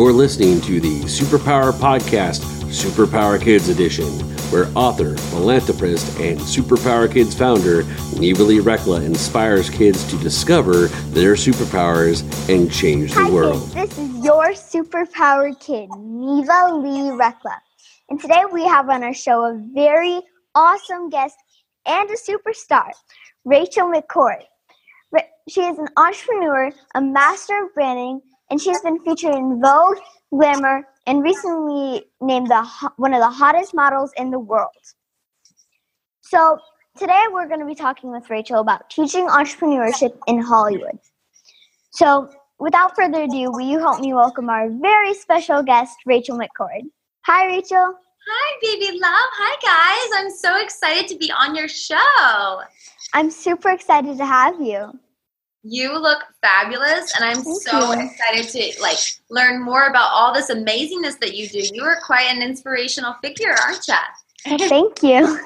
You're listening to the Superpower Podcast, Superpower Kids Edition, where author, philanthropist, and Superpower Kids founder Neva Lee Rekla inspires kids to discover their superpowers and change the Hi, world. Kids. This is your superpower kid, Neva Lee Rekla. And today we have on our show a very awesome guest and a superstar, Rachel McCord. She is an entrepreneur, a master of branding, and she's been featured in Vogue, Glamour, and recently named the one of the hottest models in the world. So today we're going to be talking with Rachel about teaching entrepreneurship in Hollywood. So without further ado, will you help me welcome our very special guest, Rachel McCord? Hi, Rachel. Hi, baby love. Hi, guys. I'm so excited to be on your show. I'm super excited to have you. You look fabulous, and I'm Thank so you. excited to like learn more about all this amazingness that you do. You are quite an inspirational figure, aren't you? Thank you.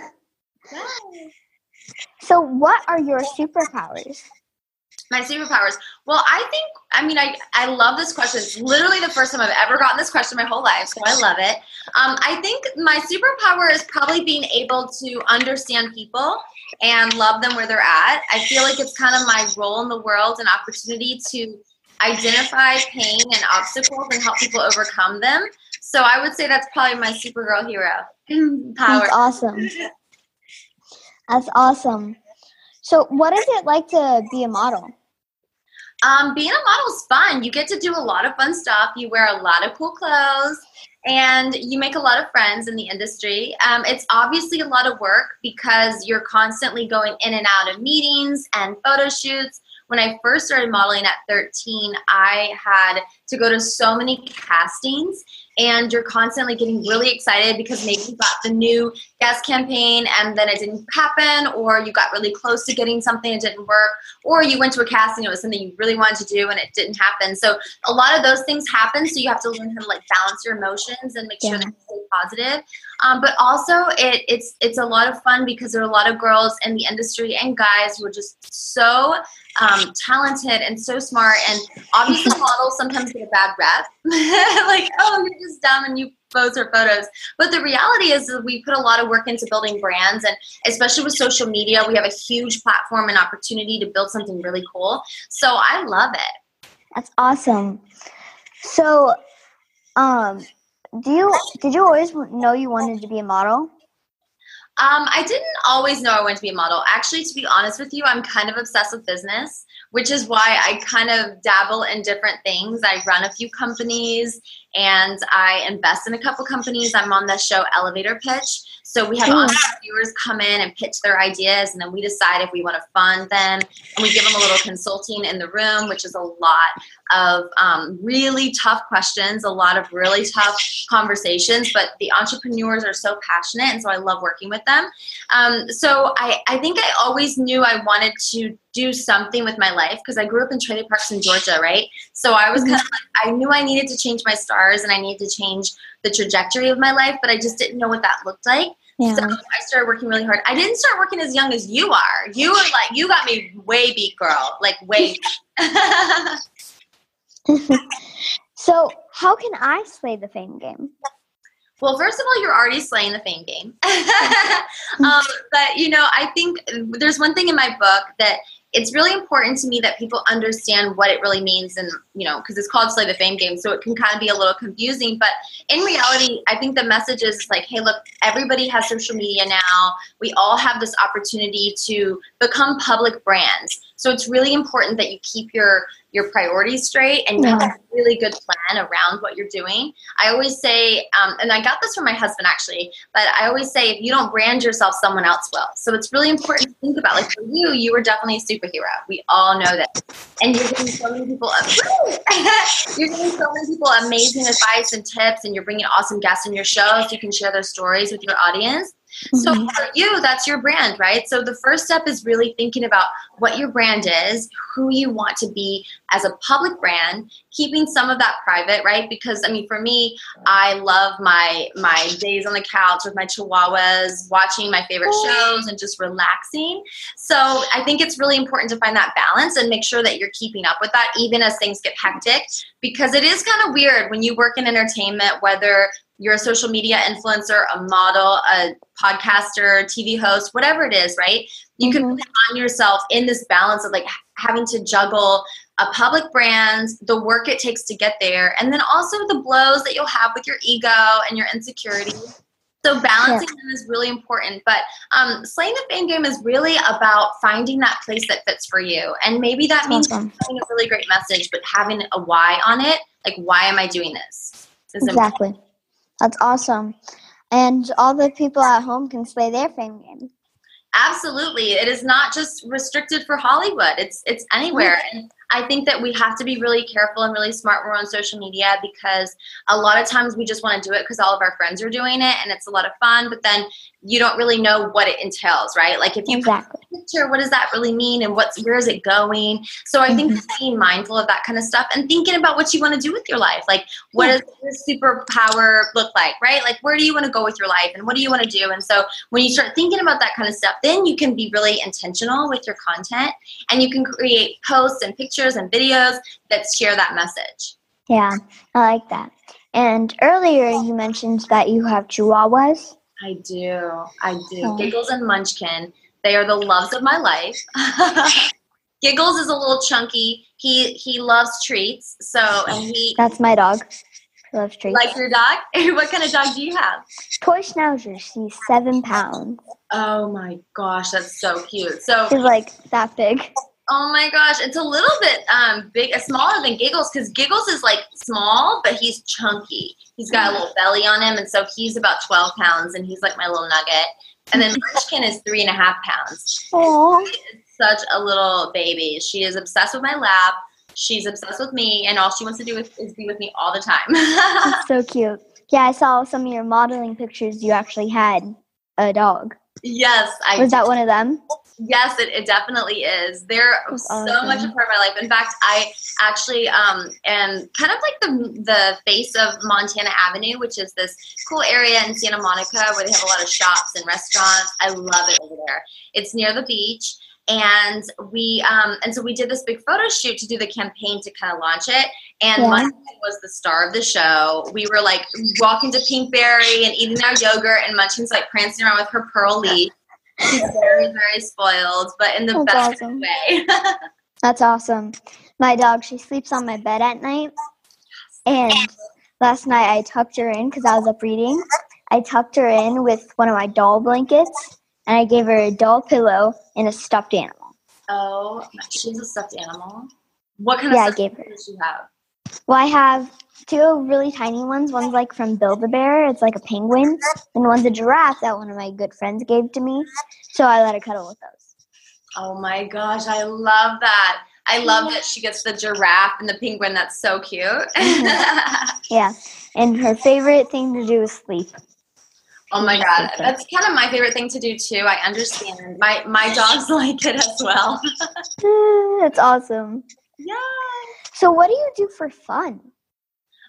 So, what are your superpowers? My superpowers. Well, I think I mean I I love this question. It's literally the first time I've ever gotten this question my whole life, so I love it. Um, I think my superpower is probably being able to understand people and love them where they're at. I feel like it's kind of my role in the world and opportunity to identify pain and obstacles and help people overcome them. So I would say that's probably my supergirl hero power. That's awesome. That's awesome. So, what is it like to be a model? Um, being a model is fun. You get to do a lot of fun stuff. You wear a lot of cool clothes, and you make a lot of friends in the industry. Um, it's obviously a lot of work because you're constantly going in and out of meetings and photo shoots. When I first started modeling at 13, I had to go to so many castings, and you're constantly getting really excited because maybe you got the new Guess campaign and then it didn't happen, or you got really close to getting something and it didn't work, or you went to a casting, it was something you really wanted to do and it didn't happen. So a lot of those things happen. So you have to learn how to like balance your emotions and make sure Yeah. that you stay positive. Um, but also it, it's it's a lot of fun because there are a lot of girls in the industry and guys who are just so um, talented and so smart. And obviously models sometimes get a bad rep, like oh you're just dumb and you pose for photos. But the reality is that we put a lot of work into building brands, and especially with social media, we have a huge platform and opportunity to build something really cool. So I love it. That's awesome. So, um, do you did you always know you wanted to be a model? Um, I didn't always know I wanted to be a model. Actually, to be honest with you, I'm kind of obsessed with business, which is why I kind of dabble in different things. I run a few companies and I invest in a couple companies. I'm on the show Elevator Pitch. So we have entrepreneurs come in and pitch their ideas, and then we decide if we want to fund them. And we give them a little consulting in the room, which is a lot of um, really tough questions, a lot of really tough conversations. But the entrepreneurs are so passionate, and so I love working with them. Um, so I, I think I always knew I wanted to do something with my life because I grew up in trailer parks in Georgia, right? So I was kind of like, I knew I needed to change my stars and I needed to change the trajectory of my life, but I just didn't know what that looked like. Yeah. So I started working really hard. I didn't start working as young as you are. You were like, you got me way beat, girl. Like, way so, how can I slay the fame game? Well, first of all, you're already slaying the fame game. um, but, you know, I think there's one thing in my book that it's really important to me that people understand what it really means and, you know, because it's called Slay the Fame Game. So it can kind of be a little confusing. But in reality, I think the message is like, hey, look, everybody has social media now. We all have this opportunity to become public brands. So it's really important that you keep your your priorities straight and you have a really good plan around what you're doing. I always say, um, and I got this from my husband actually, but I always say if you don't brand yourself, someone else will. So it's really important to think about. Like for you, you were definitely a superhero. We all know that, and you're giving so many people. you're giving so many people amazing advice and tips, and you're bringing awesome guests in your show so you can share their stories with your audience. So Mhm. for you, that's your brand, right? So the first step is really thinking about what your brand is, who you want to be as a public brand, keeping some of that private, right? Because I mean, for me, I love my my days on the couch with my chihuahuas, watching my favorite shows and just relaxing. So I think it's really important to find that balance and make sure that you're keeping up with that even as things get hectic because it is kind of weird when you work in entertainment whether you're a social media influencer, a model, a podcaster, TV host, whatever it is, right? You can Mhm. really find yourself in this balance of like having to juggle a public brand, the work it takes to get there, and then also the blows that you'll have with your ego and your insecurity. So balancing them is really important. But um, slaying the fame game is really about finding that place that fits for you, and maybe that means Awesome. having a really great message, but having a why on it. Like, why am I doing this? Is important. That's awesome. And all the people at home can play their fame game. Absolutely. It is not just restricted for Hollywood. It's it's anywhere. And I think that we have to be really careful and really smart when we're on social media because a lot of times we just want to do it because all of our friends are doing it and it's a lot of fun, but then you don't really know what it entails, right? Like if you Exactly. picture what does that really mean and what's where is it going so i think Mhm. being mindful of that kind of stuff and thinking about what you want to do with your life like what Yeah. does your superpower look like right like where do you want to go with your life and what do you want to do and so when you start thinking about that kind of stuff then you can be really intentional with your content and you can create posts and pictures and videos that share that message Yeah, I like that. And earlier you mentioned that you have chihuahuas. I do. I do. Oh. Giggles and Munchkin. They are the loves of my life. Giggles is a little chunky. He he loves treats. So and he That's my dog. Loves treats. like your dog. what kind of dog do you have? Toy Schnauzer. She's seven pounds. Oh my gosh, that's so cute. So She's like that big. Oh my gosh, it's a little bit um big, uh, smaller than Giggles because Giggles is like small, but he's chunky. He's got a little belly on him, and so he's about twelve pounds, and he's like my little nugget. And then Munchkin is three and a half pounds. Oh, such a little baby. She is obsessed with my lap. She's obsessed with me, and all she wants to do is, is be with me all the time. that's so cute. Yeah, I saw some of your modeling pictures. You actually had a dog. yes, I Was that one of them? Yes, it, it definitely is. They're That's so much a part of my life. In fact, I actually um am kind of like the the face of Montana Avenue, which is this cool area in Santa Monica where they have a lot of shops and restaurants. I love it over there. It's near the beach. And we um and so we did this big photo shoot to do the campaign to kind of launch it. And Yeah. Munchkin was the star of the show. We were like walking to Pinkberry and eating our yogurt, and Munchkin's like prancing around with her pearl leaf. She's very, very spoiled, but in the That's best awesome. way. That's awesome. My dog, she sleeps on my bed at night. And last night I tucked her in because I was up reading. I tucked her in with one of my doll blankets and I gave her a doll pillow and a stuffed animal. oh, she's a stuffed animal. What kind Yeah, I of gave stuffed her. does she have? Well, I have two really tiny ones. One's like from Build a Bear, it's like a penguin, and one's a giraffe that one of my good friends gave to me. So I let her cuddle with those. Oh my gosh, I love that. I love that she gets the giraffe and the penguin. That's so cute. Mm-hmm. Yeah. And her favorite thing to do is sleep. oh my god, that's kind of my favorite thing to do too. I understand. My my dogs like it as well. That's awesome. Yeah. So, what do you do for fun?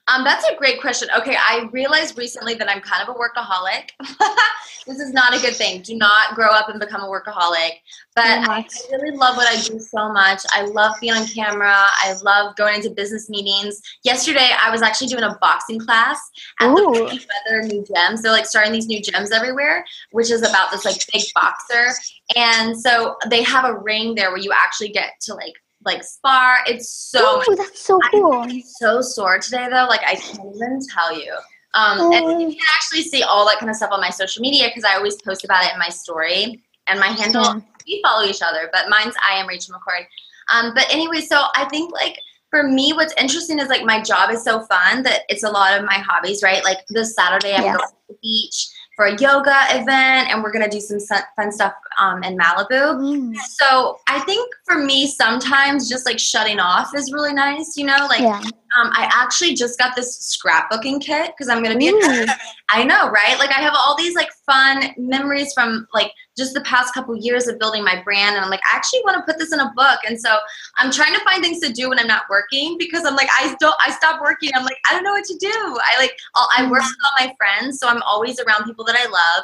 Um, that's a great question. Okay, I realized recently that I'm kind of a workaholic. this is not a good thing. Do not grow up and become a workaholic. But I much. really love what I do so much. I love being on camera. I love going into business meetings. Yesterday, I was actually doing a boxing class at Ooh. the Weather New Gems. They're like starting these new gyms everywhere, which is about this like big boxer. And so they have a ring there where you actually get to like like spar. It's so Oh, that's so cool. I'm so sore today though. Like I can't even tell you. Um, and you Oh. can actually see all that kind of stuff on my social media because I always post about it in my story. And my handle, Yeah. we follow each other, but mine's I am Rachel McCord. Um, but anyway, so I think like for me, what's interesting is like my job is so fun that it's a lot of my hobbies, right? Like this Saturday, I'm Yeah. going to the beach for a yoga event, and we're gonna do some fun stuff um, in Malibu. Mm, So I think for me, sometimes just like shutting off is really nice. You know, like yeah. um, I actually just got this scrapbooking kit because I'm gonna be. A Ooh. I know, right? Like I have all these like fun memories from like just the past couple years of building my brand, and I'm like, I actually want to put this in a book. And so I'm trying to find things to do when I'm not working because I'm like, I don't, I stop working. I'm like, I don't know what to do. I like, I'll, I work with all my friends, so I'm always around people that I love,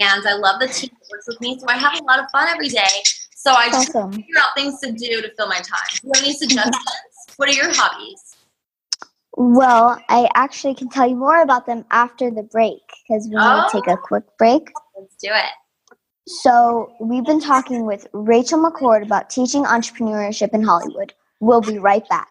and I love the team that works with me. So I have a lot of fun every day. So I just Awesome. figure out things to do to fill my time. Do you have any suggestions? what are your hobbies? Well, I actually can tell you more about them after the break because we need Oh. to take a oh. quick break. Let's do it. So, we've been talking with Rachel McCord about teaching entrepreneurship in Hollywood. We'll be right back.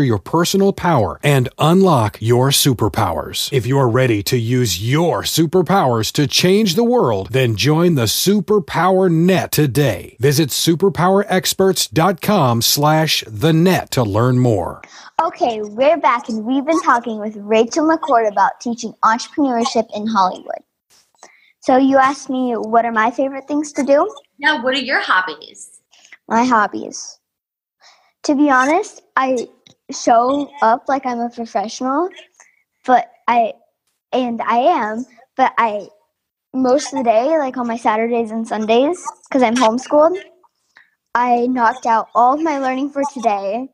your personal power and unlock your superpowers. If you're ready to use your superpowers to change the world, then join the Superpower Net today. Visit superpowerexperts.com slash the net to learn more. Okay, we're back and we've been talking with Rachel McCord about teaching entrepreneurship in Hollywood. So, you asked me what are my favorite things to do? Now, what are your hobbies? My hobbies. To be honest, I show up like I'm a professional, but I, and I am, but I, most of the day, like on my Saturdays and Sundays, because I'm homeschooled, I knocked out all of my learning for today,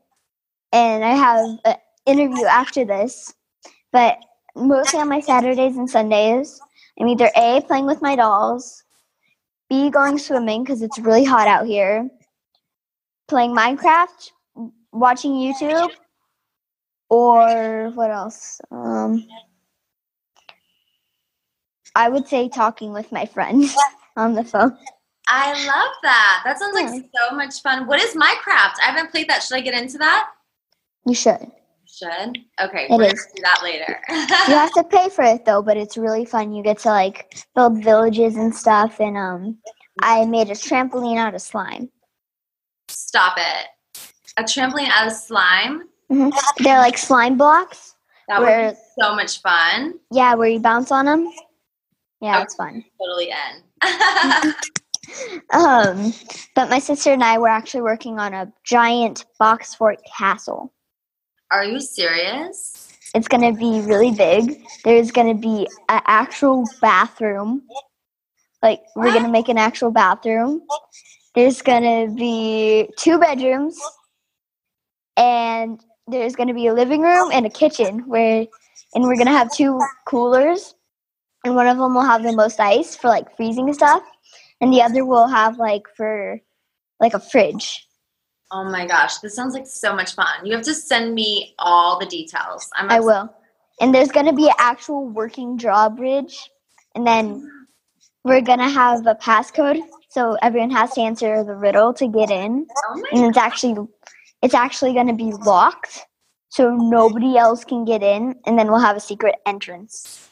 and I have an interview after this, but mostly on my Saturdays and Sundays, I'm either A, playing with my dolls, B, going swimming because it's really hot out here, playing Minecraft, watching YouTube, or what else? Um, I would say talking with my friends on the phone. I love that. That sounds like Yeah. so much fun. What is Minecraft? I haven't played that. Should I get into that? You should. Should. Okay, It we're is. do that later. You have to pay for it though, but it's really fun. You get to like build villages and stuff. And um, I made a trampoline out of slime. Stop it. A trampoline out of slime. Hmm They're like slime blocks. That would Where- be so much fun. Yeah, where you bounce on them. Yeah, it's fun. Totally in. Um, but my sister and I were actually working on a giant box fort castle. Are you serious? It's gonna be really big. There's gonna be an actual bathroom. Like we're gonna make an actual bathroom. There's gonna be two bedrooms, and there's gonna be a living room and a kitchen where, and we're gonna have two coolers, and one of them will have the most ice for like freezing stuff, and the other will have like for, like a fridge. Oh my gosh, this sounds like so much fun. You have to send me all the details. I'm I will. And there's going to be an actual working drawbridge. And then we're going to have a passcode. So everyone has to answer the riddle to get in. Oh my And it's actually it's actually going to be locked. So nobody else can get in. And then we'll have a secret entrance.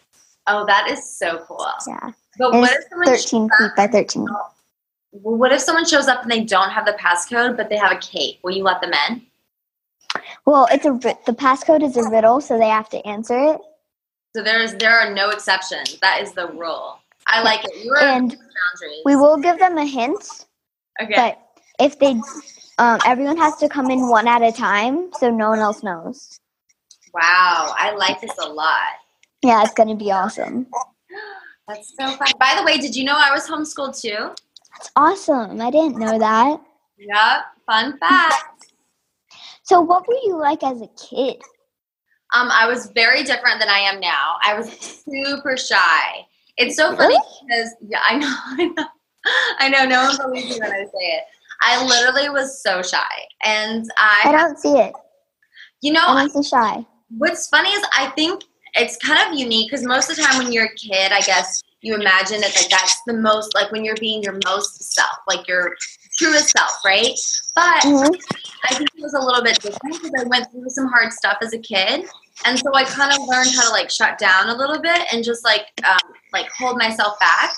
Oh, that is so cool. Yeah. But And what if someone 13 feet by 13. Well, what if someone shows up and they don't have the passcode, but they have a cape? Will you let them in? Well, it's a the passcode is a riddle, so they have to answer it. So there's there are no exceptions. That is the rule. I like it. You're And boundaries. We will give them a hint, okay. but if they um, everyone has to come in one at a time, so no one else knows. wow, I like this a lot. Yeah, it's gonna be awesome. That's so fun. By the way, did you know I was homeschooled too? That's awesome. I didn't know that. Yep. Fun fact. So, what were you like as a kid? Um, I was very different than I am now. I was super shy. It's so funny Really? because yeah, I know, I know, I know. No one believes me when I say it. I literally was so shy, and I I, don't see it. you know, I don't see shy. what's funny is I think it's kind of unique because most of the time when you're a kid, I guess you imagine it like that's the most like when you're being your most self, like your truest self, right? But Mhm. I think it was a little bit different because I went through some hard stuff as a kid, and so I kind of learned how to like shut down a little bit and just like um, like hold myself back.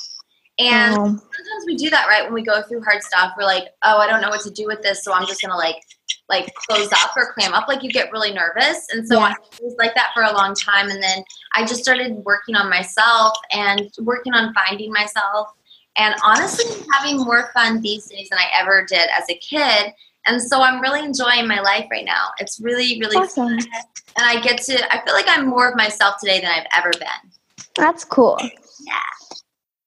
And Um, sometimes we do that, right? When we go through hard stuff, we're like, oh, I don't know what to do with this, so I'm just gonna like like close up or clam up. Like you get really nervous, and so Yeah. I was like that for a long time. And then I just started working on myself and working on finding myself. And honestly, having more fun these days than I ever did as a kid. And so I'm really enjoying my life right now. It's really, really awesome. fun. And I get to, I feel like I'm more of myself today than I've ever been. That's cool. Yeah.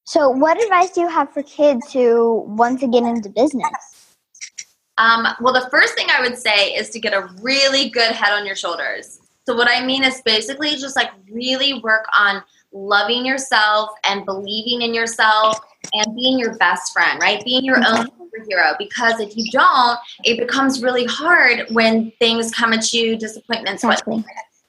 So, what advice do you have for kids who want to get into business? Um, well, the first thing I would say is to get a really good head on your shoulders. So, what I mean is basically just like really work on loving yourself and believing in yourself and being your best friend, right? Being your own superhero. Because if you don't, it becomes really hard when things come at you, disappointments, Exactly.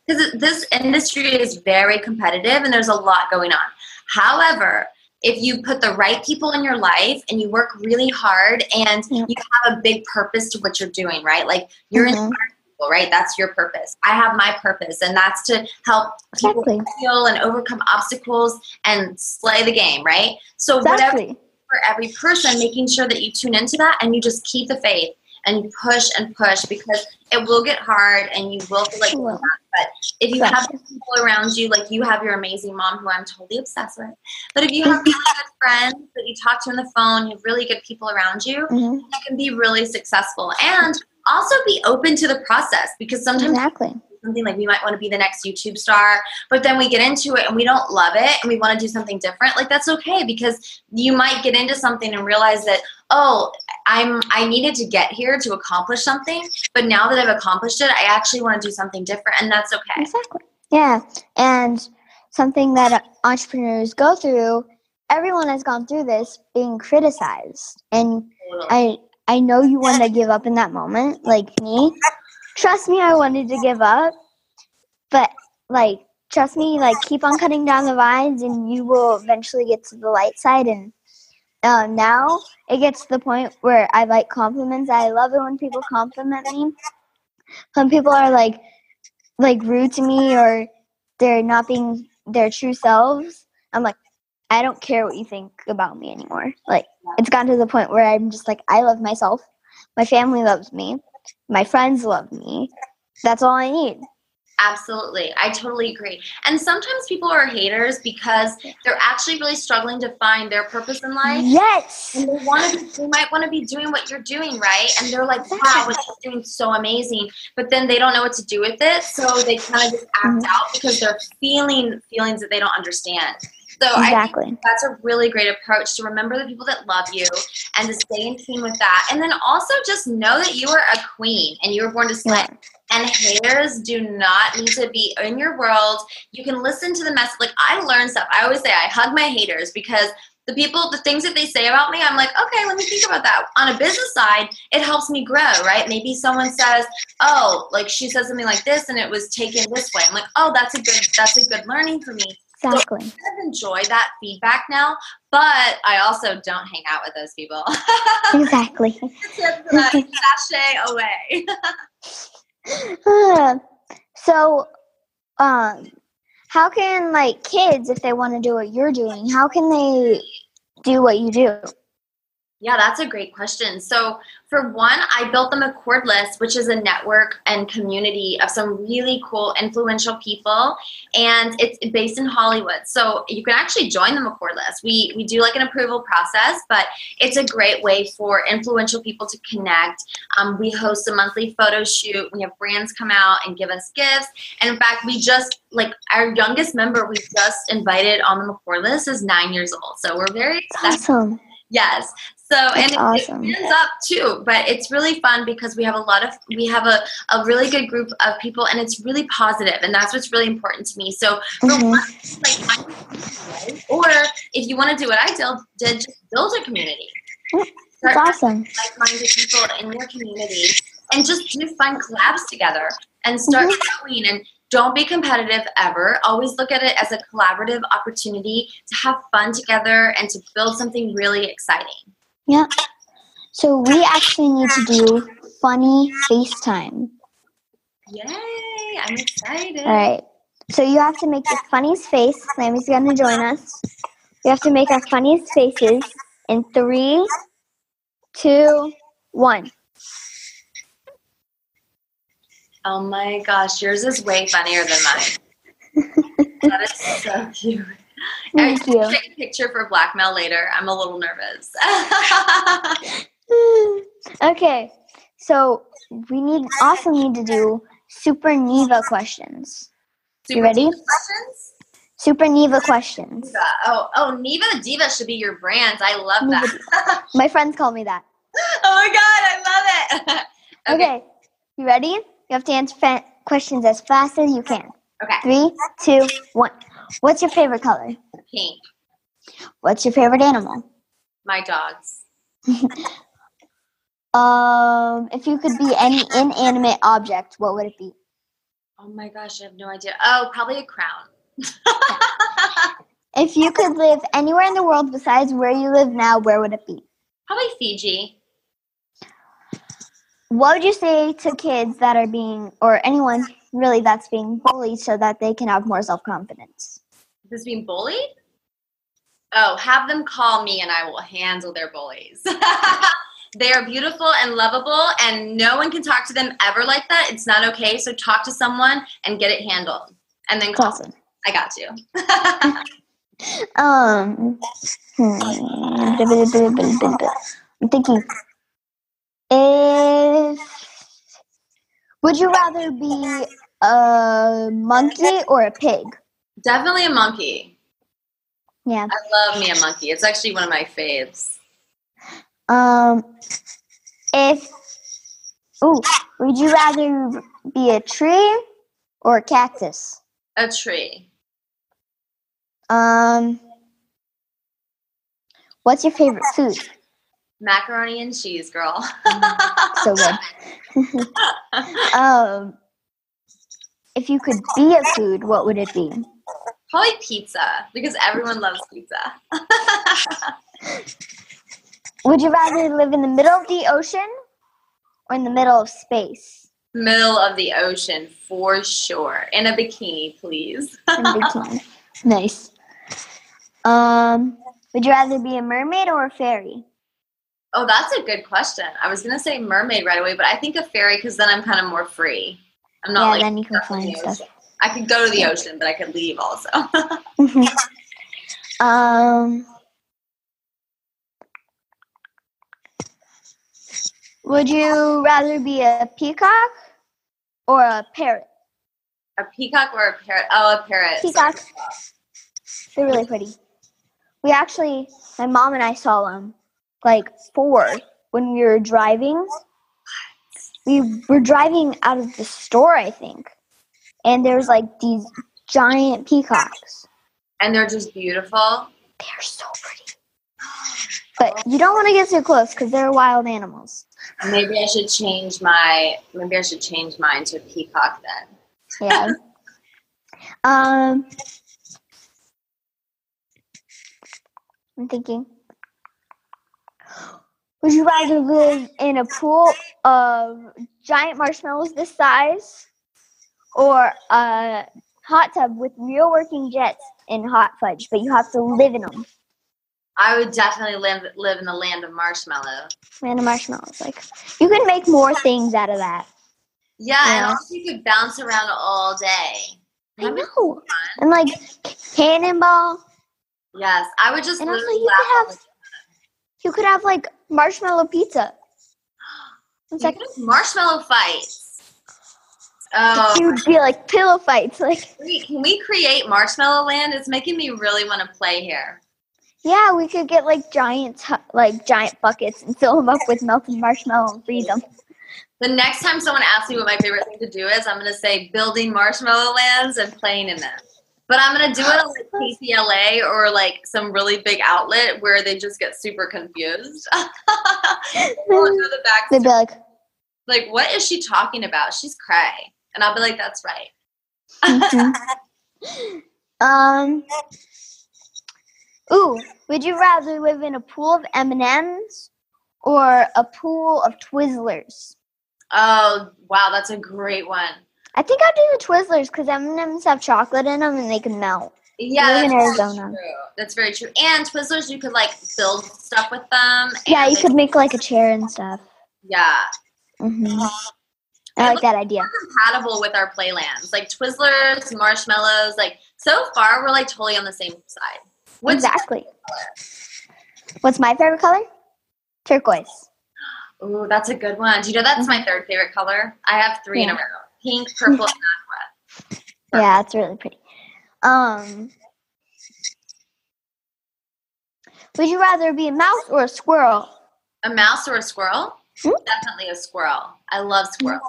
because this industry is very competitive and there's a lot going on. However, if you put the right people in your life and you work really hard and Yeah. you have a big purpose to what you're doing, right? Like you're Mhm. inspiring people, right? That's your purpose. I have my purpose, and that's to help people Exactly. heal and overcome obstacles and slay the game, right? So whatever for every person, making sure that you tune into that and you just keep the faith and push and push because it will get hard and you will feel like will. but if you have people around you, like you have your amazing mom who I'm totally obsessed with, but if you have really good friends that you talk to on the phone, you have really good people around you, Mhm. you can be really successful. And also be open to the process because sometimes Exactly. something like we might want to be the next YouTube star, but then we get into it and we don't love it and we want to do something different. Like that's okay because you might get into something and realize that oh, I'm I needed to get here to accomplish something, but now that I've accomplished it, I actually want to do something different and that's okay. Exactly. Yeah. And something that entrepreneurs go through, everyone has gone through this being criticized. And I I know you want to give up in that moment, like me. Trust me, I wanted to give up. But like trust me, like keep on cutting down the vines and you will eventually get to the light side and uh, now it gets to the point where I like compliments. I love it when people compliment me. Some people are like like rude to me or they're not being their true selves. I'm like, I don't care what you think about me anymore. Like it's gotten to the point where I'm just like, I love myself. My family loves me. My friends love me. That's all I need. Absolutely. I totally agree. And sometimes people are haters because they're actually really struggling to find their purpose in life. Yes. And they want to they might want to be doing what you're doing, right? And they're like, wow, what you're doing is so amazing. But then they don't know what to do with it. So they kind of just act Mhm. out because they're feeling feelings that they don't understand. So I think Exactly. that's a really great approach to remember the people that love you and to stay in tune with that. And then also just know that you are a queen and you were born to slay. And haters do not need to be in your world. You can listen to the message. Like I learn stuff. I always say I hug my haters because the people, the things that they say about me, I'm like, okay, let me think about that. On a business side, it helps me grow, right? Maybe someone says, oh, like she says something like this and it was taken this way. I'm like, oh, that's a good, that's a good learning for me. Exactly. I kind of enjoy that feedback now, but I also don't hang out with those people. Exactly. Sashay away. so, um, how can like kids, if they want to do what you're doing, how can they do what you do? Yeah, that's a great question. So, for one, I built the McCord List, which is a network and community of some really cool, influential people, and it's based in Hollywood. So you can actually join the McCord List. We we do like an approval process, but it's a great way for influential people to connect. Um, we host a monthly photo shoot. We have brands come out and give us gifts, and in fact, we just like our youngest member we just invited on the McCord List is nine years old. So we're very excited. Awesome. Yes. So and it, awesome. it ends up too, but it's really fun because we have a lot of we have a, a really good group of people and it's really positive and that's what's really important to me. So for Mhm. one, like or if you want to do what I did, did just build a community. That's Start awesome. like-minded people in your community and just do fun collabs together and start Mm-hmm. growing and Don't be competitive ever. Always look at it as a collaborative opportunity to have fun together and to build something really exciting. Yeah. So we actually need to do funny FaceTime. Yay! I'm excited. All right. So you have to make the funniest face. Sammy's going to join us. We have to make our funniest faces in three, two, one. Oh my gosh, yours is way funnier than mine. that is so cute. Thank I you. Take a picture for blackmail later. I'm a little nervous. okay. So we need also need to do Super Neva questions. You ready? Questions? Super Neva questions. Oh, oh, Neva the Diva should be your brand. I love Neva that. My friends call me that. oh my god, I love it. Okay. You ready? You have to answer fa- questions as fast as you can. Okay. Three, two, one. What's your favorite color? Pink. What's your favorite animal? My dogs. Um, if you could be any inanimate object, what would it be? Oh my gosh, I have no idea. Oh, probably a crown. If you could live anywhere in the world besides where you live now, where would it be? probably Fiji. What would you say to kids that are being, or anyone really that's being bullied so that they can have more self confidence? This being bullied? Oh, have them call me and I will handle their bullies. they are beautiful and lovable, and no one can talk to them ever like that. It's not okay. So talk to someone and get it handled, and then call. Awesome. I got you. Um, I'm thinking, if would you rather be a monkey or a pig? Definitely a monkey. Yeah. I love me a monkey. It's actually one of my faves. Um, if ooh, would you rather be a tree or a cactus? A tree. Um, what's your favorite food? Macaroni and cheese, girl. So good. um, if you could be a food, what would it be? Probably pizza because everyone loves pizza. Would you rather live in the middle of the ocean or in the middle of space? Middle of the ocean for sure. In a bikini, please. In bikini. nice. Um, would you rather be a mermaid or a fairy? Oh, that's a good question. I was gonna say mermaid right away, but I think a fairy because then I'm kind of more free. I'm not Yeah, like then you can find stuff. I could go to the ocean, but I could leave also. um, would you rather be a peacock or a parrot? a peacock or a parrot? Oh, a parrot. Peacock. They're really pretty. We actually, my mom and I saw them like four when we were driving. We were driving out of the store, I think, and there's like these giant peacocks. And they're just beautiful. They're so pretty. But you don't want to get too close because they're wild animals. Maybe I should change my. Maybe I should change mine to a peacock then. Yeah. um, I'm thinking. Would you rather live in a pool of giant marshmallows this size, or a hot tub with real working jets and hot fudge, but you have to live in them? I would definitely live live in the land of marshmallow. Man, of marshmallows. Like you can make more things out of that. Yeah, and also you could bounce around all day. I know. And like cannonball. Yes, I would just And also you could have you could have like marshmallow pizza. It's You like could have marshmallow fights. Oh, would be like pillow fights. Like we- can we create Marshmallow Land? It's making me really want to play here. yeah, we could get like giant like giant buckets and fill them up with melted marshmallow and freeze them. The next time someone asks me what my favorite thing to do is, I'm going to say building marshmallow lands and playing in them. But I'm going to do it at like PCLA or like some really big outlet where they just get super confused. Oh, we'll the They'd be like, like, what is she talking about? She's cray. And I'll be like, that's right. um. Ooh, would you rather live in a pool of M and M's or a pool of Twizzlers? Oh, wow, that's a great one. I think I'd do the Twizzlers because M and M's have chocolate in them and they can melt. Yeah, live in that's Arizona. True. That's very true. And Twizzlers, you could like build stuff with them. Yeah, you could make like a chair and stuff. Yeah, hmm I like that idea. compatible with our playlands, like Twizzlers, marshmallows. Like so far, we're like totally on the same side. What's exactly. What's my favorite color? Turquoise. Ooh, that's a good one. Do you know that's my third favorite color? I have three in a row: pink, purple, and aqua. Yeah, it's really pretty. Um, would you rather be a mouse or a squirrel? A mouse or a squirrel? Definitely a squirrel. I love squirrels.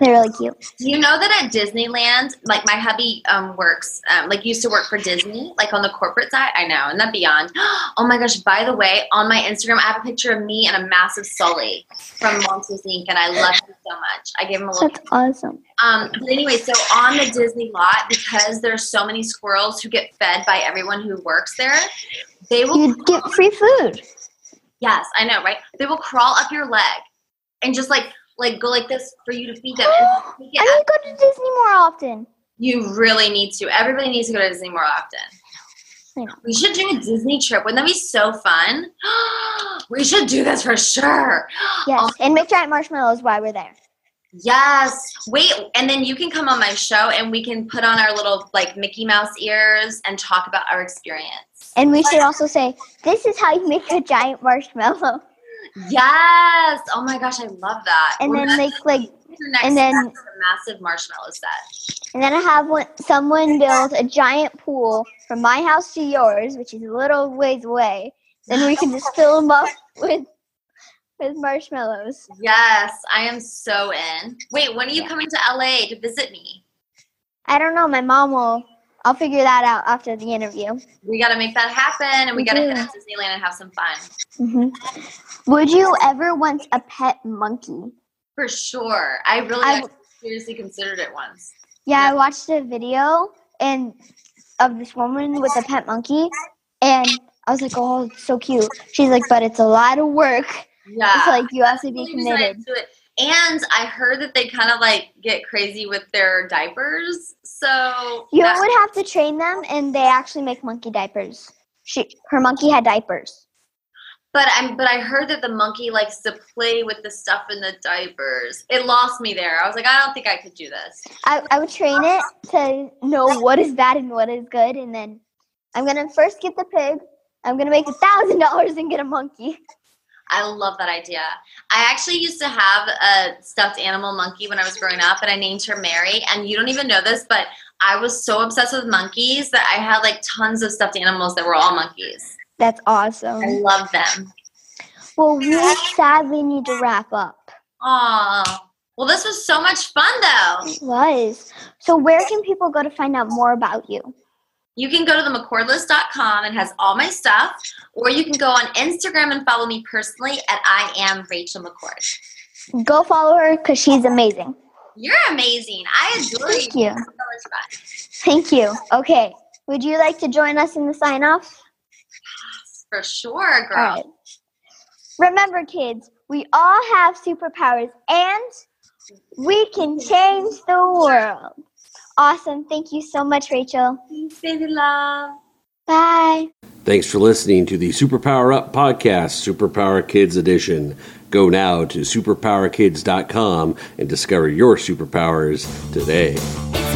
They're really cute. You know that at Disneyland, like my hubby um, works, um, like used to work for Disney, like on the corporate side? I know, and then beyond. Oh my gosh, by the way, on my Instagram, I have a picture of me and a massive Sully from Monsters Inc., and I love him so much. I gave him a little. That's awesome. Um, but anyway, so on the Disney lot, because there's so many squirrels who get fed by everyone who works there, they will. You get free food. Yes, I know, right? They will crawl up your leg and just like like go like this for you to feed them. And I need to go to Disney more often. You really need to. Everybody needs to go to Disney more often. I know. We should do a Disney trip. Wouldn't that be so fun? we should do this for sure. Yes, and make giant marshmallows while we're there. Yes. Wait, and then you can come on my show and we can put on our little like Mickey Mouse ears and talk about our experience. And we should also say, "This is how you make a giant marshmallow." Yes. Oh my gosh, I love that. And We're then make like, next and then- a massive marshmallow set. and then I have one, someone build a giant pool from my house to yours, which is a little ways away. Then we can just fill them up with with marshmallows. Yes, I am so in. Wait, when are you coming to LA to visit me? I don't know. My mom will. I'll figure that out after the interview. We got to make that happen and we We got to hit up Disneyland and have some fun. hmm Would you ever want a pet monkey? For sure. I really I seriously considered it once. Yeah, Yeah. I watched a video and of this woman with a pet monkey, and I was like, "Oh, it's so cute." She's like, "But it's a lot of work. Yeah. It's like you have to be committed." And I heard that they kind of like get crazy with their diapers. So You would have to train them, and they actually make monkey diapers. She, her monkey had diapers. but I'm but I heard that the monkey likes to play with the stuff in the diapers. It lost me there. I was like, I don't think I could do this. I, I would train it to know what is bad and what is good, and then I'm gonna first get the pig. I'm gonna make a thousand dollars and get a monkey. I love that idea. I actually used to have a stuffed animal monkey when I was growing up, and I named her Mary. And you don't even know this, but I was so obsessed with monkeys that I had like tons of stuffed animals that were all monkeys. That's awesome. I love them. Well, we sadly need to wrap up. Aw. Well, this was so much fun, though. It was. So where can people go to find out more about you? You can go to themccordlist.com and has all my stuff, or you can go on Instagram and follow me personally at I am Rachel McCord. Go follow her because she's amazing. You're amazing. I adore you. Thank you. So much fun. Thank you. Okay. Would you like to join us in the sign off? For sure, girl. Right. Remember, kids, we all have superpowers and we can change the world. Awesome. Thank you so much, Rachel. Thanks, baby love. Bye. Thanks for listening to the Superpower Up Podcast, Superpower Kids Edition. Go now to superpowerkids.com and discover your superpowers today. It's my